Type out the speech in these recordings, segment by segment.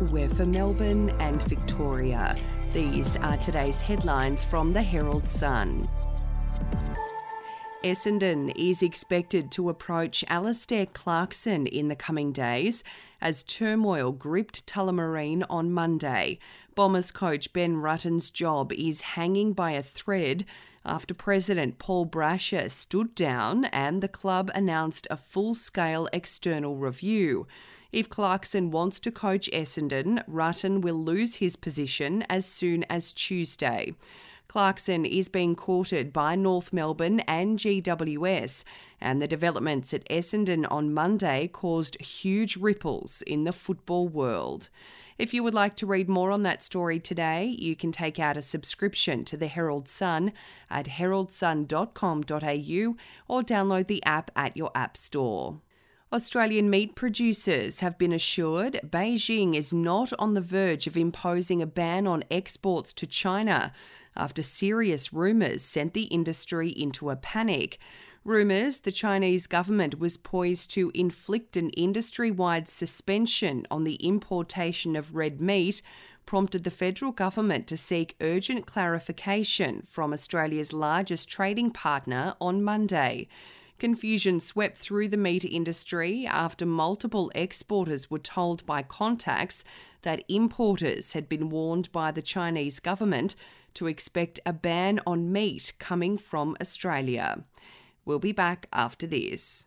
We're for Melbourne and Victoria. These are today's headlines from the Herald Sun. Essendon is expected to approach Alastair Clarkson in the coming days as turmoil gripped Tullamarine on Monday. Bombers coach Ben Rutten's job is hanging by a thread after President Paul Brasher stood down and the club announced a full scale external review. If Clarkson wants to coach Essendon, Rutten will lose his position as soon as Tuesday. Clarkson is being courted by North Melbourne and GWS, and the developments at Essendon on Monday caused huge ripples in the football world. If you would like to read more on that story today, you can take out a subscription to the Herald Sun at heraldsun.com.au or download the app at your app store. Australian meat producers have been assured Beijing is not on the verge of imposing a ban on exports to China after serious rumours sent the industry into a panic. Rumours the Chinese government was poised to inflict an industry wide suspension on the importation of red meat prompted the federal government to seek urgent clarification from Australia's largest trading partner on Monday. Confusion swept through the meat industry after multiple exporters were told by contacts that importers had been warned by the Chinese government to expect a ban on meat coming from Australia. We'll be back after this.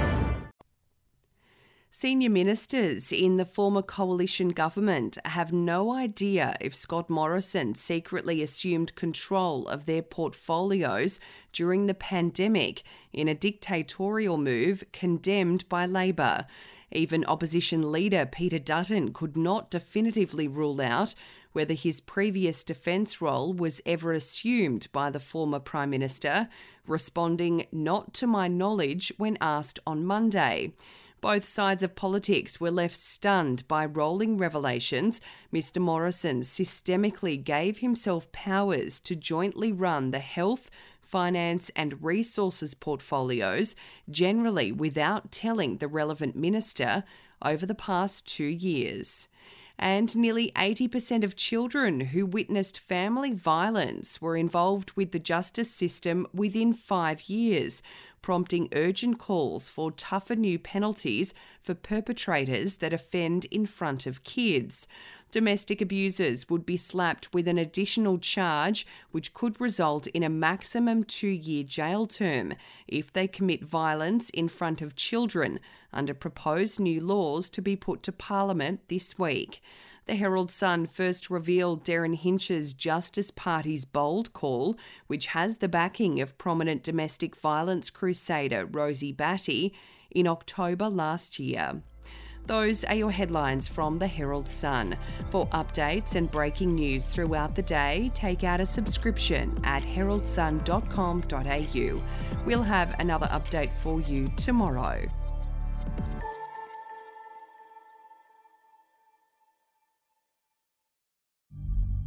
Senior ministers in the former coalition government have no idea if Scott Morrison secretly assumed control of their portfolios during the pandemic in a dictatorial move condemned by Labor. Even opposition leader Peter Dutton could not definitively rule out whether his previous defence role was ever assumed by the former Prime Minister, responding not to my knowledge when asked on Monday. Both sides of politics were left stunned by rolling revelations. Mr. Morrison systemically gave himself powers to jointly run the health, finance, and resources portfolios, generally without telling the relevant minister, over the past two years. And nearly 80% of children who witnessed family violence were involved with the justice system within five years prompting urgent calls for tougher new penalties for perpetrators that offend in front of kids. Domestic abusers would be slapped with an additional charge, which could result in a maximum two year jail term if they commit violence in front of children, under proposed new laws to be put to Parliament this week. The Herald Sun first revealed Derryn Hinch's Justice Party's bold call, which has the backing of prominent domestic violence crusader Rosie Batty, in October last year. Those are your headlines from the Herald Sun. For updates and breaking news throughout the day, take out a subscription at heraldsun.com.au. We'll have another update for you tomorrow.